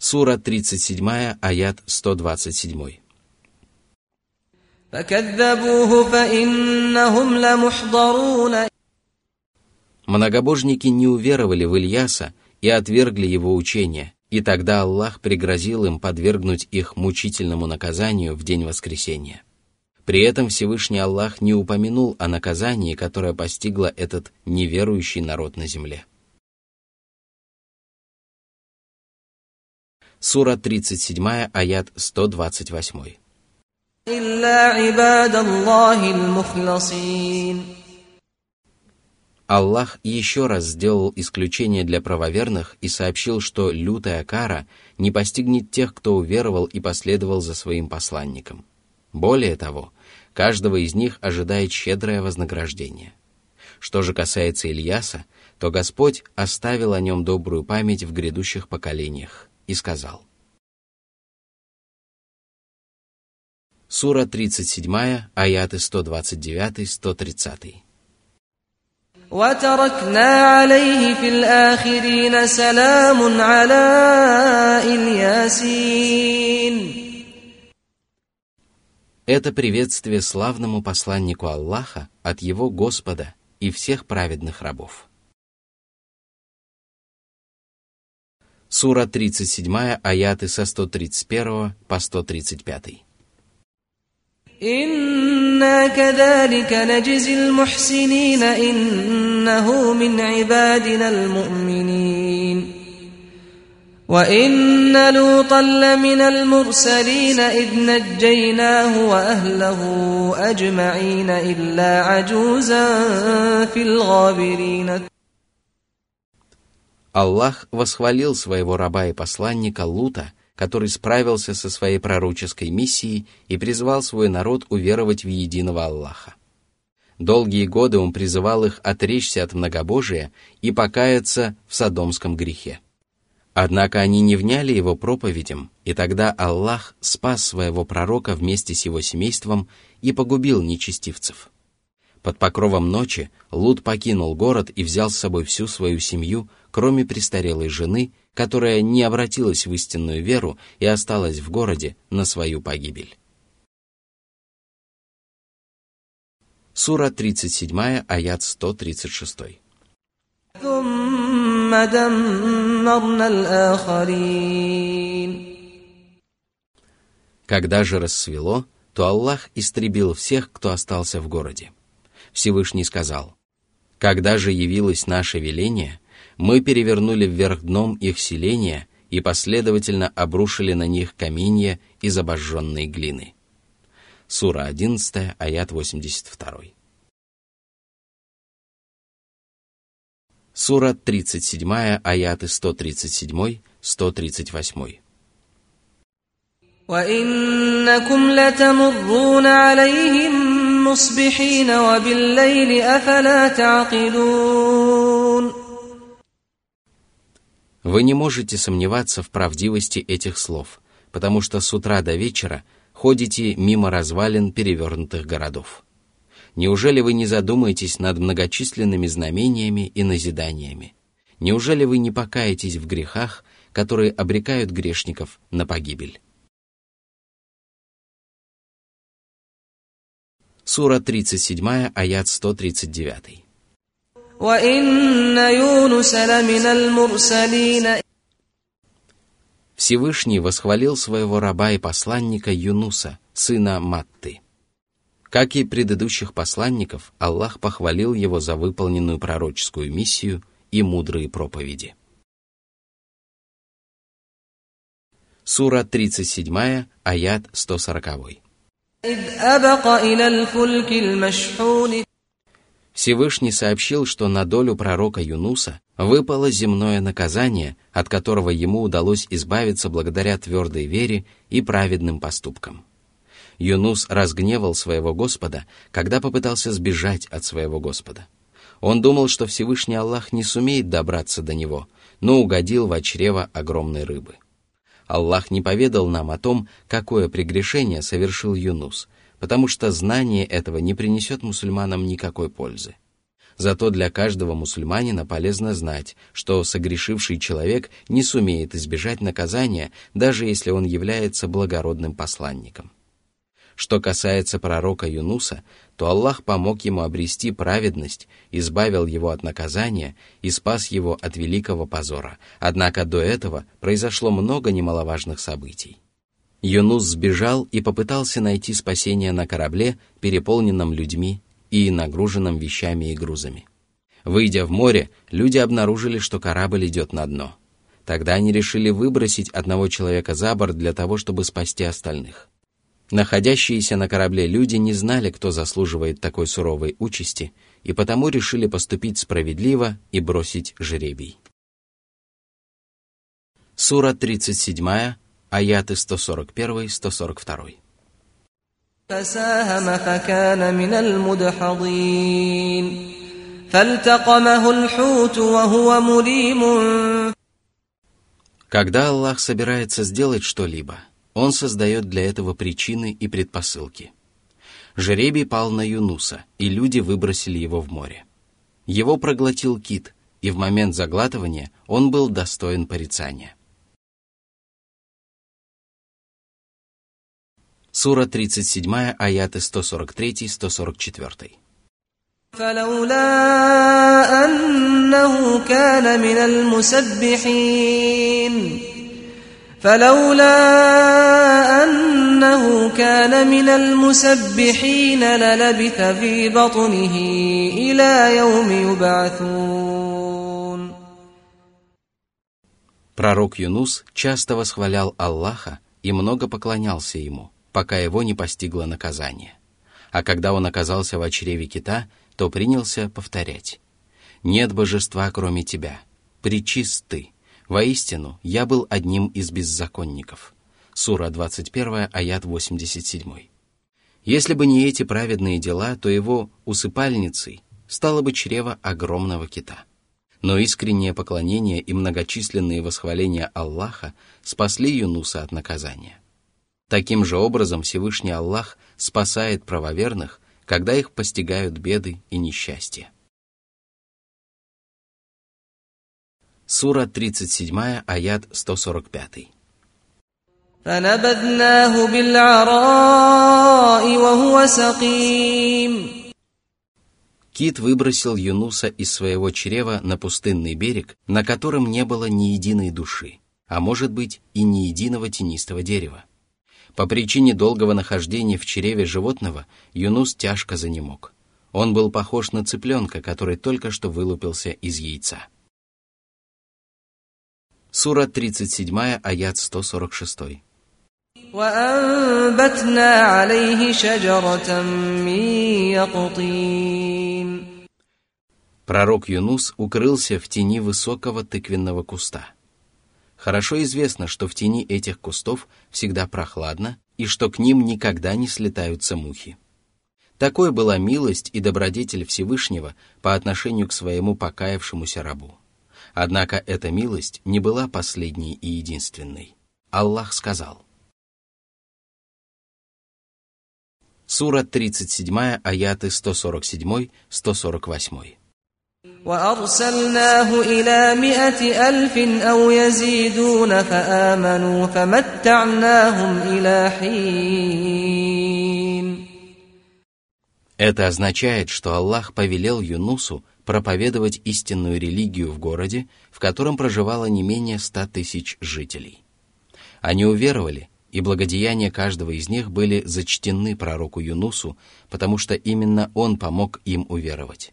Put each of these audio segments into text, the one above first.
Сура 37, аят 127. Многобожники не уверовали в Ильяса и отвергли его учение, и тогда Аллах пригрозил им подвергнуть их мучительному наказанию в день воскресения. При этом Всевышний Аллах не упомянул о наказании, которое постигло этот неверующий народ на земле. Сура 37, аят 128. Аллах еще раз сделал исключение для правоверных и сообщил, что лютая кара не постигнет тех, кто уверовал и последовал за своим посланником. Более того, каждого из них ожидает щедрое вознаграждение. Что же касается Ильяса, то Господь оставил о нем добрую память в грядущих поколениях и сказал. Сура 37, аяты 129-130. وتركنا عليه في الآخرين سلام على الياسين Это приветствие славному посланнику Аллаха от его Господа и всех праведных рабов. Сура 37, аяты со 131 по 135. إنا كذلك نجزي المحسنين إنه من عبادنا المؤمنين وإن لوطا لمن المرسلين إذ نجيناه وأهله أجمعين إلا عجوزا في الغابرين Аллах восхвалил своего раба и посланника Лута – который справился со своей пророческой миссией и призвал свой народ уверовать в единого Аллаха. Долгие годы он призывал их отречься от многобожия и покаяться в садомском грехе. Однако они не вняли его проповедям, и тогда Аллах спас своего пророка вместе с его семейством и погубил нечестивцев. Под покровом ночи Лут покинул город и взял с собой всю свою семью, кроме престарелой жены, которая не обратилась в истинную веру и осталась в городе на свою погибель. Сура 37, аят 136. Когда же рассвело, то Аллах истребил всех, кто остался в городе. Всевышний сказал, «Когда же явилось наше веление, мы перевернули вверх дном их селения и последовательно обрушили на них каменья из обожженной глины. Сура 11, аят 82. Сура 37, аяты 137-138. وإنكم لتمرون عليهم مصبحين وبالليل أفلا تعقلون вы не можете сомневаться в правдивости этих слов, потому что с утра до вечера ходите мимо развалин перевернутых городов. Неужели вы не задумаетесь над многочисленными знамениями и назиданиями? Неужели вы не покаетесь в грехах, которые обрекают грешников на погибель? Сура 37, аят 139. Всевышний восхвалил своего раба и посланника Юнуса, сына Матты. Как и предыдущих посланников, Аллах похвалил его за выполненную пророческую миссию и мудрые проповеди. Сура 37, аят 140. Всевышний сообщил, что на долю пророка Юнуса выпало земное наказание, от которого ему удалось избавиться благодаря твердой вере и праведным поступкам. Юнус разгневал своего Господа, когда попытался сбежать от своего Господа. Он думал, что Всевышний Аллах не сумеет добраться до него, но угодил в чрево огромной рыбы. Аллах не поведал нам о том, какое прегрешение совершил Юнус, потому что знание этого не принесет мусульманам никакой пользы. Зато для каждого мусульманина полезно знать, что согрешивший человек не сумеет избежать наказания, даже если он является благородным посланником. Что касается пророка Юнуса, то Аллах помог ему обрести праведность, избавил его от наказания и спас его от великого позора. Однако до этого произошло много немаловажных событий. Юнус сбежал и попытался найти спасение на корабле, переполненном людьми и нагруженном вещами и грузами. Выйдя в море, люди обнаружили, что корабль идет на дно. Тогда они решили выбросить одного человека за борт для того, чтобы спасти остальных. Находящиеся на корабле люди не знали, кто заслуживает такой суровой участи, и потому решили поступить справедливо и бросить жребий. Сура 37, аяты 141-142. فساهم فكان من المدحضين فالتقمه الحوت وهو مليم Когда Аллах собирается сделать что-либо, он создает для этого причины и предпосылки. Жеребий пал на Юнуса, и люди выбросили его в море. Его проглотил кит, и в момент заглатывания он был достоин порицания. Сура 37, аяты 143-144. فلولا أنه كان من المسبحين فلولا أنه كان من المسبحين للبث في بطنه إلى يوم يبعثون Пророк Юнус часто восхвалял Аллаха и много поклонялся ему, пока его не постигло наказание. А когда он оказался в чреве кита, то принялся повторять. «Нет божества, кроме тебя. Причист ты. Воистину, я был одним из беззаконников». Сура 21, аят 87. Если бы не эти праведные дела, то его усыпальницей стало бы чрево огромного кита. Но искреннее поклонение и многочисленные восхваления Аллаха спасли Юнуса от наказания. Таким же образом Всевышний Аллах спасает правоверных, когда их постигают беды и несчастья. Сура 37, аят 145. فنبذناه بالعراء وهو سقيم Кит выбросил Юнуса из своего чрева на пустынный берег, на котором не было ни единой души, а может быть и ни единого тенистого дерева. По причине долгого нахождения в чреве животного Юнус тяжко занемог. Он был похож на цыпленка, который только что вылупился из яйца. Сура 37, аят 146. وأنبتنا عليه شجرة من يقطين Пророк Юнус укрылся в тени высокого тыквенного куста. Хорошо известно, что в тени этих кустов всегда прохладно и что к ним никогда не слетаются мухи. Такой была милость и добродетель Всевышнего по отношению к своему покаявшемуся рабу. Однако эта милость не была последней и единственной. Аллах сказал. Сура 37, аяты 147-148. وأرسلناه إلى مائة ألف أو يزيدون فآمنوا فمتعناهم إلى حين Это означает, что Аллах повелел Юнусу проповедовать истинную религию в городе, в котором проживало не менее ста тысяч жителей. Они уверовали, и благодеяния каждого из них были зачтены пророку Юнусу, потому что именно он помог им уверовать.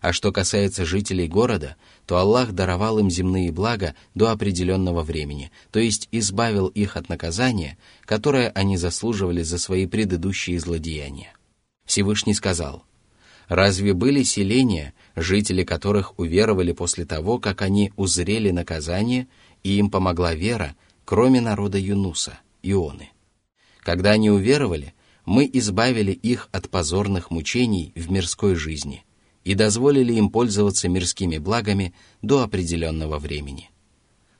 А что касается жителей города, то Аллах даровал им земные блага до определенного времени, то есть избавил их от наказания, которое они заслуживали за свои предыдущие злодеяния. Всевышний сказал, «Разве были селения, жители которых уверовали после того, как они узрели наказание, и им помогла вера, кроме народа Юнуса, Ионы? Когда они уверовали, мы избавили их от позорных мучений в мирской жизни, и дозволили им пользоваться мирскими благами до определенного времени.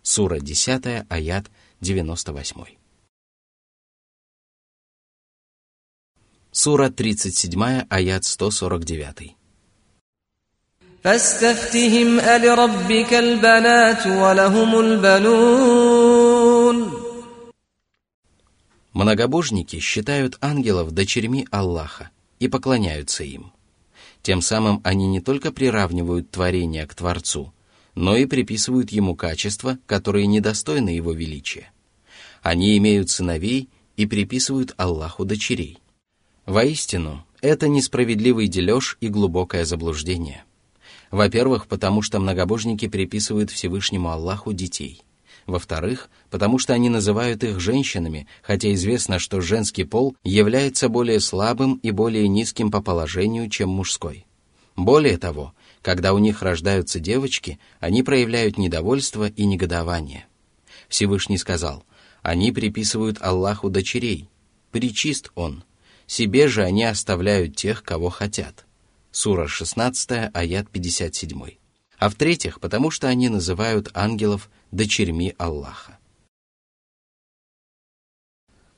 Сура 10, аят 98. Сура 37, аят 149. فاستفتهم ألربك البنات ولهم البنون Многобожники считают ангелов дочерьми Аллаха и поклоняются им. Тем самым они не только приравнивают творение к Творцу, но и приписывают ему качества, которые недостойны его величия. Они имеют сыновей и приписывают Аллаху дочерей. Воистину, это несправедливый дележ и глубокое заблуждение. Во-первых, потому что многобожники приписывают Всевышнему Аллаху детей – во-вторых, потому что они называют их женщинами, хотя известно, что женский пол является более слабым и более низким по положению, чем мужской. Более того, когда у них рождаются девочки, они проявляют недовольство и негодование. Всевышний сказал, они приписывают Аллаху дочерей, причист Он, себе же они оставляют тех, кого хотят. Сура 16, аят 57 А в-третьих, потому что они называют ангелов дочерьми Аллаха.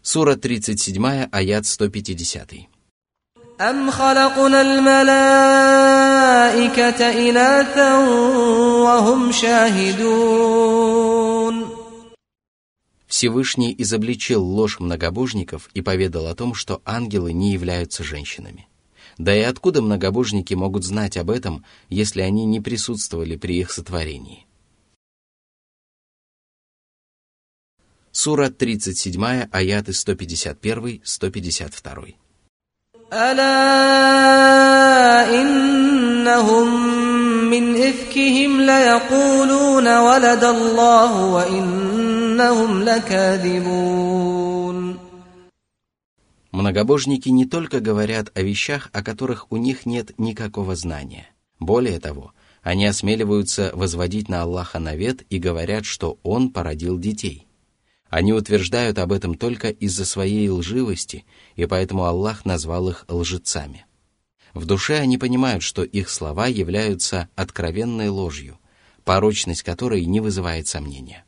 Сура 37, аят 150. أم خلقنا الملائكة إناثا وهم شاهدون Всевышний изобличил ложь многобожников и поведал о том, что ангелы не являются женщинами. Да и откуда многобожники могут знать об этом, если они не присутствовали при их сотворении? Сура 37, аяты 151-152. ألا إنهم من إفكهم ليقولون ولد الله وإنهم لكاذبون Многобожники не только говорят о вещах, о которых у них нет никакого знания. Более того, они осмеливаются возводить на Аллаха навет и говорят, что Он породил детей – они утверждают об этом только из-за своей лживости, и поэтому Аллах назвал их лжецами. В душе они понимают, что их слова являются откровенной ложью, порочность которой не вызывает сомнения.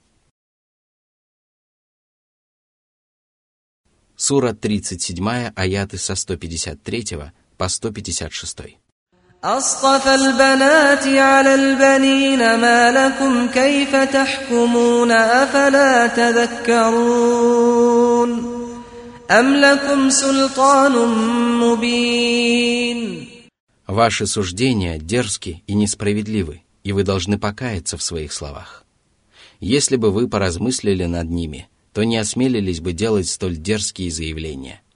Сура 37, аяты со 153 по 156. أصطفى البنات على البنين ما لكم كيف تحكمون أفلا تذكرون أم لكم سلطان مبين Ваши суждения дерзки и несправедливы, и вы должны покаяться в своих словах. Если бы вы поразмыслили над ними, то не осмелились бы делать столь дерзкие заявления –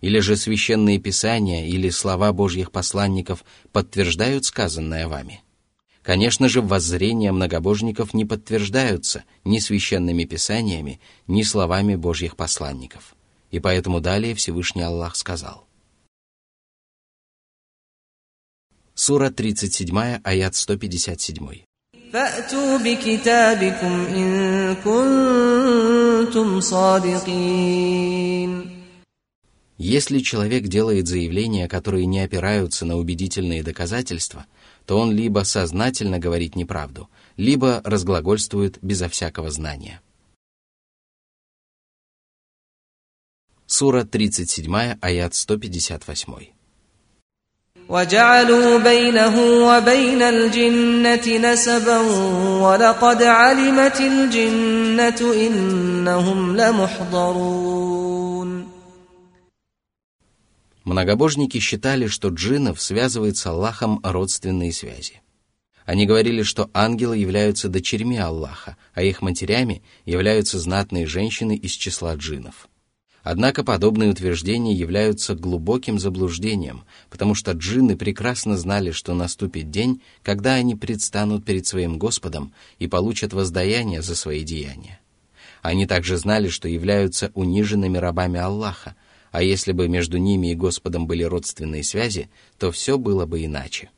или же священные писания или слова Божьих посланников подтверждают сказанное вами? Конечно же, воззрения многобожников не подтверждаются ни священными писаниями, ни словами Божьих посланников. И поэтому далее Всевышний Аллах сказал. Сура 37, аят 157. فأتوا بكتابكم إن كنتم صادقين если человек делает заявления, которые не опираются на убедительные доказательства, то он либо сознательно говорит неправду, либо разглагольствует безо всякого знания. Сура 37, аят 158. وجعلوا بينه وبين الجنة نسبا ولقد علمت الجنة إنهم لمحضرون Многобожники считали, что джиннов связывает с Аллахом родственные связи. Они говорили, что ангелы являются дочерьми Аллаха, а их матерями являются знатные женщины из числа джиннов. Однако подобные утверждения являются глубоким заблуждением, потому что джинны прекрасно знали, что наступит день, когда они предстанут перед своим Господом и получат воздаяние за свои деяния. Они также знали, что являются униженными рабами Аллаха, а если бы между ними и Господом были родственные связи, то все было бы иначе.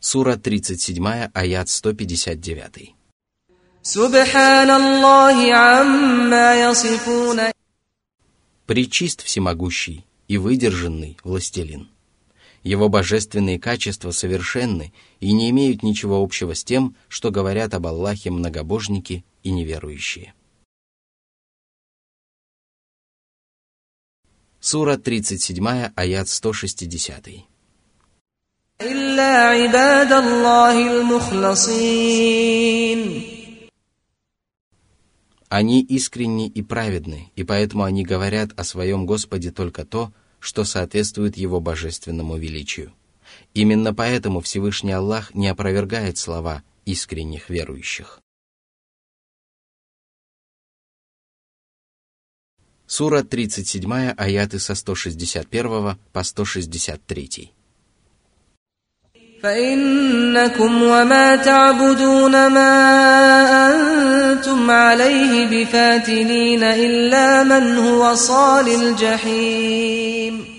Сура 37, аят 159. Причист всемогущий и выдержанный властелин. Его божественные качества совершенны и не имеют ничего общего с тем, что говорят об Аллахе многобожники и неверующие. Сура 37, аят 160. إلا عباد الله المخلصين они искренни и праведны, и поэтому они говорят о своем Господе только то, что соответствует Его божественному величию. Именно поэтому Всевышний Аллах не опровергает слова искренних верующих. Сура 37, аяты со 161 по 163. فإنكم وما تعبدون ما أنتم عليه بفاتنين إلا من هو صال الجحيم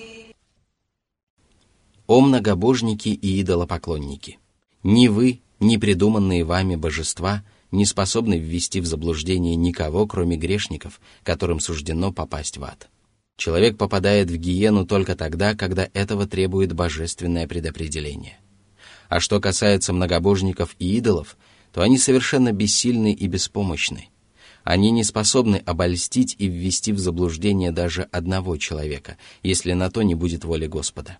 О многобожники и идолопоклонники! Ни вы, ни придуманные вами божества не способны ввести в заблуждение никого, кроме грешников, которым суждено попасть в ад. Человек попадает в гиену только тогда, когда этого требует божественное предопределение – а что касается многобожников и идолов, то они совершенно бессильны и беспомощны. Они не способны обольстить и ввести в заблуждение даже одного человека, если на то не будет воли Господа.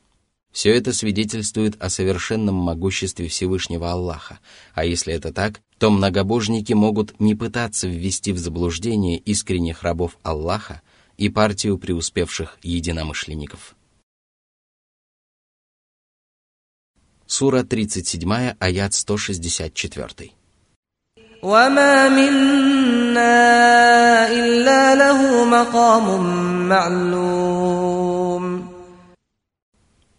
Все это свидетельствует о совершенном могуществе Всевышнего Аллаха, а если это так, то многобожники могут не пытаться ввести в заблуждение искренних рабов Аллаха и партию преуспевших единомышленников. Сура 37, аят 164. وما منا إلا له مقام معلوم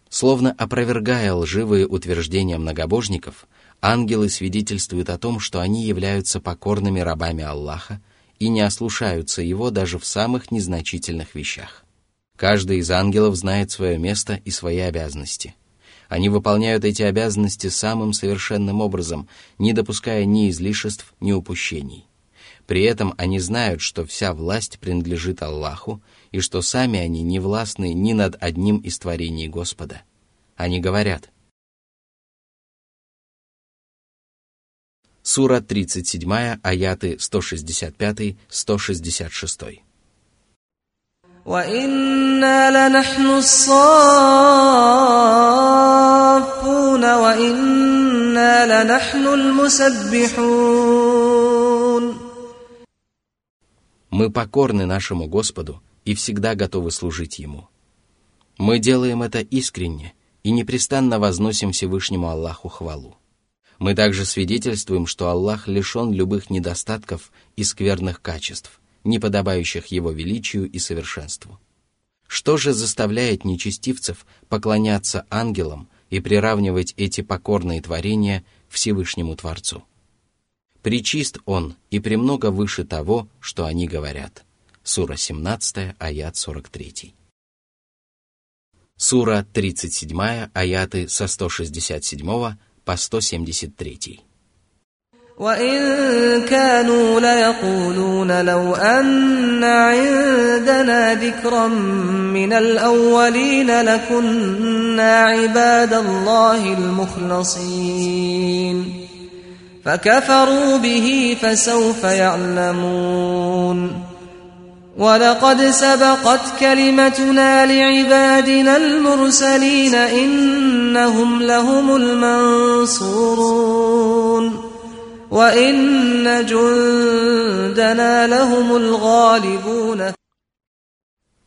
Словно опровергая лживые утверждения многобожников, ангелы свидетельствуют о том, что они являются покорными рабами Аллаха и не ослушаются его даже в самых незначительных вещах. Каждый из ангелов знает свое место и свои обязанности – они выполняют эти обязанности самым совершенным образом, не допуская ни излишеств, ни упущений. При этом они знают, что вся власть принадлежит Аллаху, и что сами они не властны ни над одним из творений Господа. Они говорят, Сура 37, аяты 165-166. وإنا لنحن الصافون وإنا لنحن المسبحون Мы покорны нашему Господу и всегда готовы служить Ему. Мы делаем это искренне и непрестанно возносим Всевышнему Аллаху хвалу. Мы также свидетельствуем, что Аллах лишен любых недостатков и скверных качеств, не подобающих его величию и совершенству. Что же заставляет нечестивцев поклоняться ангелам и приравнивать эти покорные творения Всевышнему Творцу? Причист Он и премного выше того, что они говорят. Сура 17, аят 43. Сура 37, аяты со 167 по 173. وإن كانوا ليقولون لو أن عندنا ذكرا من الأولين لكنا عباد الله المخلصين. فكفروا به فسوف يعلمون. ولقد سبقت كلمتنا لعبادنا المرسلين إنهم لهم المنصورون. وإن جندنا لهم الغالبون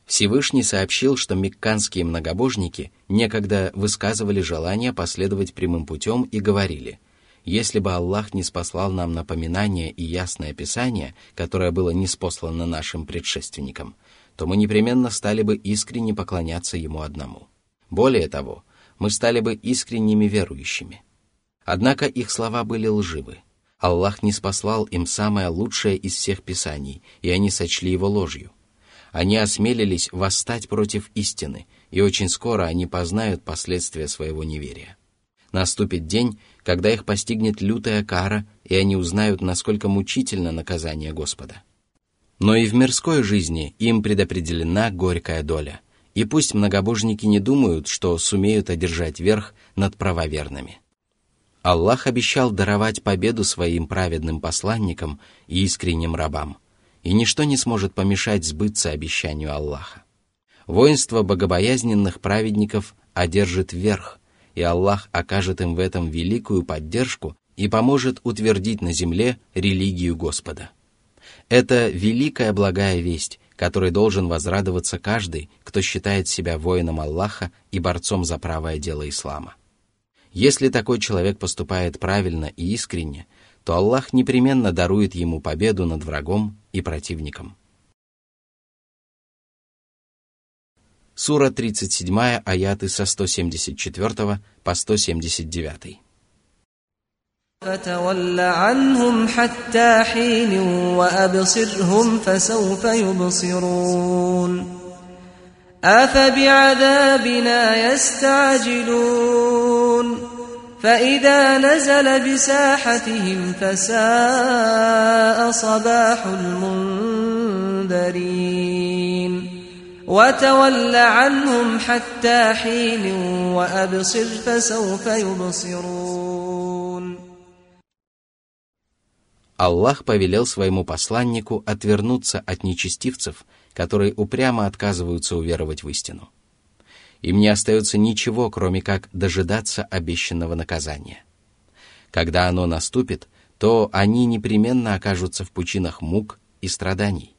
Всевышний сообщил, что мекканские многобожники некогда высказывали желание последовать прямым путем и говорили, если бы Аллах не спаслал нам напоминание и ясное Писание, которое было неспослано нашим предшественникам, то мы непременно стали бы искренне поклоняться Ему одному. Более того, мы стали бы искренними верующими. Однако их слова были лживы. Аллах не спаслал им самое лучшее из всех писаний, и они сочли его ложью. Они осмелились восстать против истины, и очень скоро они познают последствия своего неверия. Наступит день, когда их постигнет лютая кара, и они узнают, насколько мучительно наказание Господа. Но и в мирской жизни им предопределена горькая доля, и пусть многобожники не думают, что сумеют одержать верх над правоверными. Аллах обещал даровать победу своим праведным посланникам и искренним рабам, и ничто не сможет помешать сбыться обещанию Аллаха. Воинство богобоязненных праведников одержит верх, и Аллах окажет им в этом великую поддержку и поможет утвердить на земле религию Господа. Это великая благая весть, которой должен возрадоваться каждый, кто считает себя воином Аллаха и борцом за правое дело ислама. Если такой человек поступает правильно и искренне, то Аллах непременно дарует ему победу над врагом и противником. Сура 37, аяты со 174 по 179. فتول عنهم حتى حين وأبصرهم فسوف يبصرون أفبعذابنا يستعجلون فإذا نزل بساحتهم فساء صباح المنذرين وتول عنهم حتى حين وأبصر فسوف يبصرون Аллах повелел своему посланнику отвернуться от нечестивцев, которые упрямо отказываются уверовать в истину. Им не остается ничего, кроме как дожидаться обещанного наказания. Когда оно наступит, то они непременно окажутся в пучинах мук и страданий.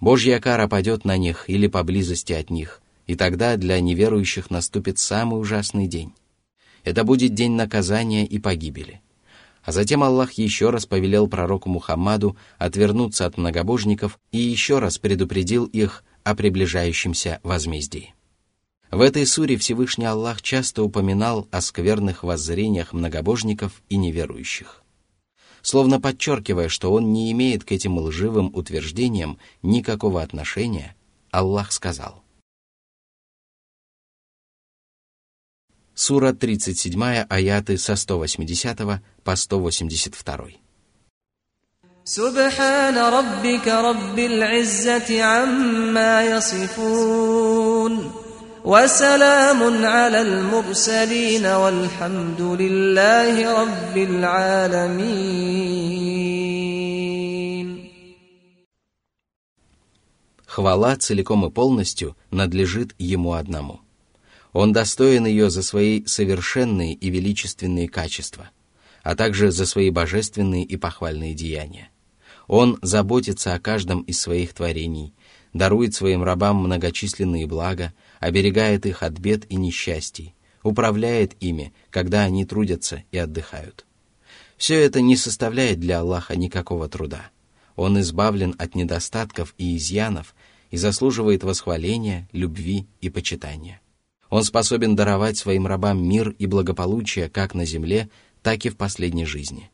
Божья кара падет на них или поблизости от них, и тогда для неверующих наступит самый ужасный день. Это будет день наказания и погибели – а затем Аллах еще раз повелел пророку Мухаммаду отвернуться от многобожников и еще раз предупредил их о приближающемся возмездии. В этой суре Всевышний Аллах часто упоминал о скверных воззрениях многобожников и неверующих. Словно подчеркивая, что он не имеет к этим лживым утверждениям никакого отношения, Аллах сказал – Сура 37, аяты со 180 по 182. سبحان ربك رب العزة عما يصفون وسلام على المرسلين والحمد لله رب العالمين Хвала целиком и полностью надлежит Ему одному – он достоин ее за свои совершенные и величественные качества, а также за свои божественные и похвальные деяния. Он заботится о каждом из своих творений, дарует своим рабам многочисленные блага, оберегает их от бед и несчастий, управляет ими, когда они трудятся и отдыхают. Все это не составляет для Аллаха никакого труда. Он избавлен от недостатков и изъянов и заслуживает восхваления, любви и почитания. Он способен даровать своим рабам мир и благополучие как на земле, так и в последней жизни.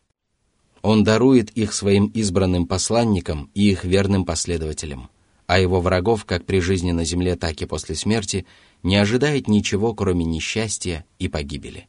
Он дарует их своим избранным посланникам и их верным последователям, а его врагов как при жизни на земле, так и после смерти не ожидает ничего, кроме несчастья и погибели.